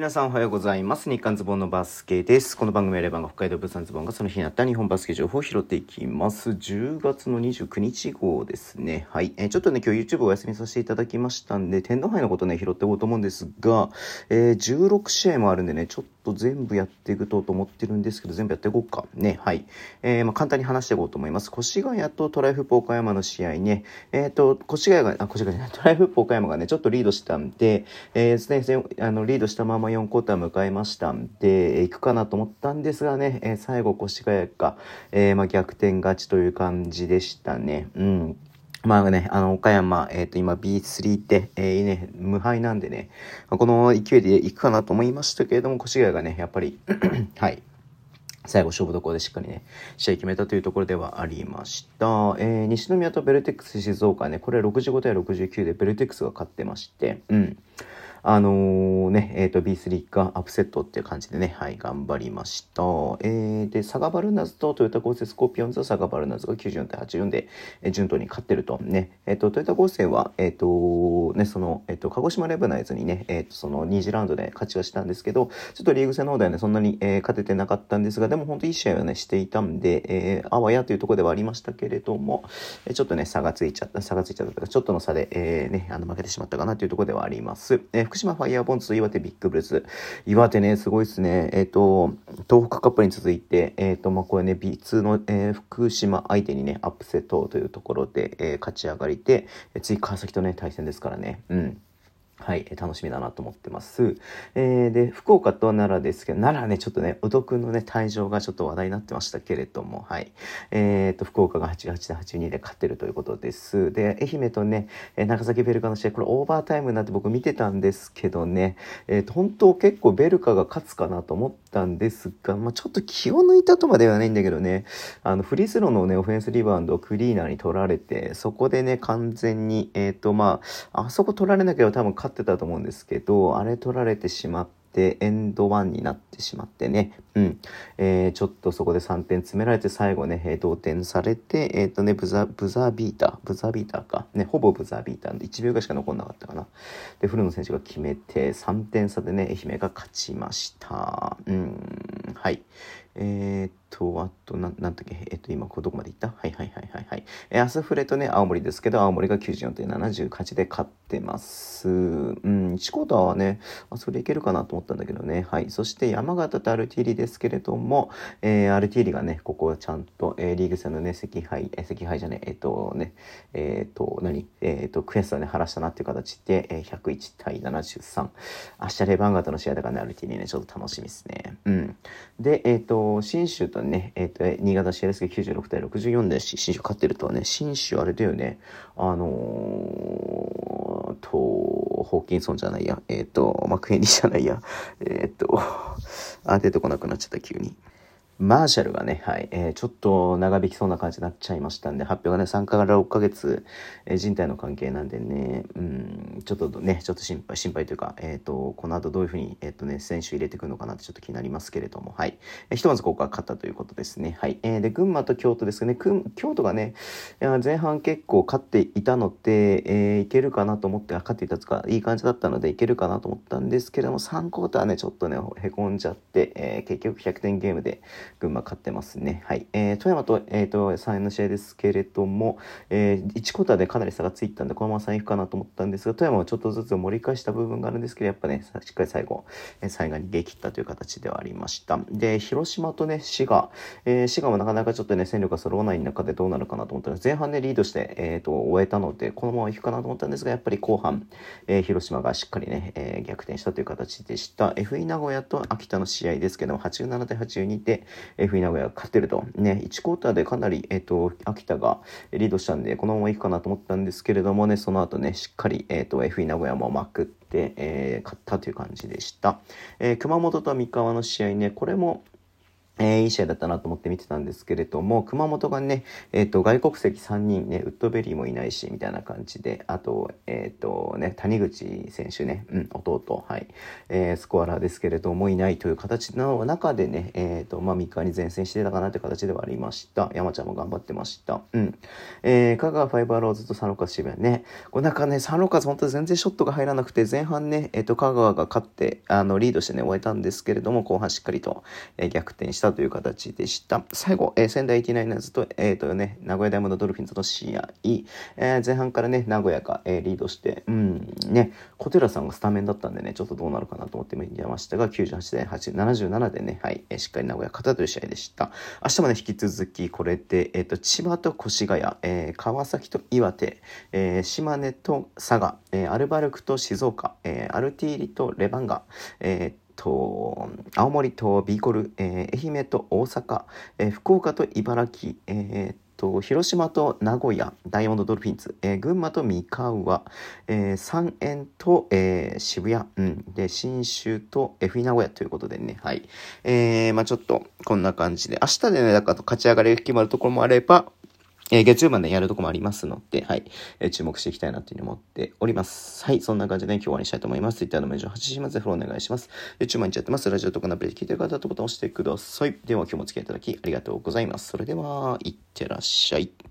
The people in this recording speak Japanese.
皆さんおはようございます。日刊ズボンのバスケです。この番組はレバンが北海道物産ズボンがその日にあった日本バスケ情報を拾っていきます。10月の29日号ですね。はい。えーちょっとね、今日 YouTube お休みさせていただきましたんで、天皇杯のことね、拾っていこうと思うんですが、えー16試合もあるんでね、ちょっと全部やっていくとと思ってるんですけど、全部やっていこうか。ね、はい。えーまあ、簡単に話していこうと思います。越谷とトライフポー岡山の試合ね、えっ、と、越谷が、あ、越谷じゃない、トライフポー岡山がね、ちょっとリードしたんで、えーですね、あの、リードしたまま4クォーター迎えましたんで、えー行くかなと思ったんですがね、え最後越谷が、えーまあ、逆転勝ちという感じでしたね。うん。まあね、あの、岡山、えっ、と、今 B3 って、えーね、無敗なんでね、この勢いで行くかなと思いましたけれども、越谷がね、やっぱり、はい。最後勝負どころでしっかりね、試合決めたというところではありました。えー西宮とベルテックス静岡ね、これ65対69でベルテックスが勝ってまして、うん。あのーね、えっ、と、B3 がアップセットっていう感じでね、はい、頑張りました。えー、で、佐賀バルーナーズと豊田合成スコーピオンズは佐賀バルーナーズが94.84で、えー順当に勝ってると。ね、えっ、と、豊田合成は、えっ、と、ね、その、えっ、と、鹿児島レブナイズにね、えっ、と、その2次ラウンドで勝ちはしたんですけど、ちょっとリーグ戦の方ではね、そんなに、えー勝ててなかったんですが、でも本当いい試合をね、していたんで、えーあわやというところではありましたけれども、えーちょっとね、差がついちゃった、差がついちゃったとか、ちょっとの差で、えーね、あの、負けてしまったかなというところではあります。えー福島ファイヤーボンズと岩手ビッグブルズ。岩手ね、すごいっすね。えっ、と、東北カップに続いて、えっ、と、まあ、これね、B2 の、えー福島相手にね、アップセットというところで、えー勝ち上がりで、次、川崎とね、対戦ですからね。うん。はい、楽しみだなと思ってます。えーで、福岡と奈良ですけど、奈良ね、ちょっとね、宇戸くんのね、退場がちょっと話題になってましたけれども、はい。えーと、福岡が88で82で勝ってるということです。で、愛媛とね、えー長崎ベルカの試合、これオーバータイムになって僕見てたんですけどね、えーと、本当結構ベルカが勝つかなと思ったんですが、まあちょっと気を抜いたとまではないんだけどね、あの、フリースローのね、オフェンスリバウンドをクリーナーに取られて、そこでね、完全に、えっ、と、まあ、あそこ取られなければ多分勝ってたと思うんですけど、あれ取られてしまって、エンドワンになってしまってね、うん。えーちょっとそこで3点詰められて、最後ね、えー同点されて、えっ、とね、ブザ、ブザービーター、ブザービーターか。ね、ほぼブザービーターで1秒ぐらいしか残んなかったかな。で、古野選手が決めて、3点差でね、愛媛が勝ちました。うん、はい。えーっと、あと、なん、なんだっけ、えっと、今、こどこまでいった？はいはいはいはいはい。えー、アスフレとね、青森ですけど、青森が94.78で勝ってます。うん、1クォータはね、あ、それいけるかなと思ったんだけどね。はい。そして、山形とアルティーリですけれども、えー、アルティーリがね、ここはちゃんと、えー、リーグ戦のね、赤敗、えー、赤敗じゃねえ、えっとね、えっと、何？えっと、悔しさをね、晴らしたなっていう形で、えー、101対73。明日レバンガとの試合だからね、アルティーリね、ちょっと楽しみですね。うん。で、えっ、と、信州とね、えっ、と、新潟試合ですけど、96対64で信州勝ってるとはね、信州あれだよね、あのー、と、ホーキンソンじゃないや、えっ、と、マクヘニーじゃないや、えっ、と、あ、出てこなくなっちゃった、急に。マーシャルがね、はい、えーちょっと長引きそうな感じになっちゃいましたんで、発表がね、3から6ヶ月、えー人体の関係なんでね、うん、ちょっとね、ちょっと心配、心配というか、えっ、と、この後どういうふうに、えっ、とね、選手入れてくるのかなってちょっと気になりますけれども、はい。えーひとまずここは勝ったということですね。はい。えーで、群馬と京都ですね、く京都がね、いや前半結構勝っていたので、えーいけるかなと思って、あ勝っていたつか、いい感じだったのでいけるかなと思ったんですけれども、3クォーターね、ちょっとね、へこんじゃって、えー結局100点ゲームで群馬勝ってますね。はい。えー富山と、えっ、と、3円の試合ですけれども、えー1クォーターでかなり差がついたんで、このまま3いくかなと思ったんですが、富山はちょっとずつ盛り返した部分があるんですけど、やっぱね、しっかり最後、えー最後に逃げ切ったという形ではありました。で、広島とね、滋賀、えー滋賀もなかなかちょっとね、戦力が揃わない中でどうなるかなと思ったら、前半でリードして、えっ、と、終えたので、このままいくかなと思ったんですが、やっぱり後半、えー広島がしっかりね、えー逆転したという形でした。FE 名古屋と秋田の試合ですけども、87対82で FE 名古屋が勝てると。ね、1クォーターでかなり、えっ、と、秋田がリードしたんで、このままいくかなと思ったんですけれどもね、その後ね、しっかり、えっ、と、FE 名古屋もまくって、えー勝ったという感じでした。えー熊本と三河の試合ね、これも、えー、いい試合だったなと思って見てたんですけれども、熊本がね、えっ、ー、と、外国籍3人ね、ウッドベリーもいないし、みたいな感じで、あと、えっ、ー、とね、谷口選手ね、うん、弟、はい、えー、スコアラーですけれども、いないという形の中でね、えっ、と、まあ、3日に前線してたかなという形ではありました。山ちゃんも頑張ってました。うん。えー、香川ファイバーローズと佐野勝渋谷ね、これなんかね、佐野勝本当に全然ショットが入らなくて、前半ね、えっ、と、香川が勝って、あの、リードしてね、終えたんですけれども、後半しっかりと、え逆転したという形でした。最後、えー、仙台89ナーズと、えっ、ー、とね、名古屋ダイモンドドルフィンズの試合、えー、前半からね、名古屋が、えー、リードして、うん、ね、小寺さんがスタメンだったんでね、ちょっとどうなるかなと思って見てましたが、98対8、77でね、はい、えー、しっかり名古屋勝ったという試合でした。明日もね、引き続き、これで、えっ、ー、と、千葉と越谷、えー、川崎と岩手、えー、島根と佐賀、えー、アルバルクと静岡、えー、アルティーリとレバンガ、えーと、青森とビーコル、えー、愛媛と大阪、えー、福岡と茨城、えー、と広島と名古屋、ダイヤモンドドルフィンズ、えー、群馬と三河、えー、三円と、えー、渋谷、うん、で、新州と F 名古屋ということでね、はい。えー、まあちょっと、こんな感じで、明日でね、だから勝ち上がりが決まるところもあれば、えー、月曜までやるとこもありますので、はい、えー、注目していきたいなというふうに思っております。はい、そんな感じで、ね、今日終わりにしたいと思います。Twitter のメージを8時までフォローお願いします。YouTube 毎日やってます。ラジオとかのアプリで聞いてる方とボタン押してください。では今日もお付き合いいただきありがとうございます。それでは、いってらっしゃい。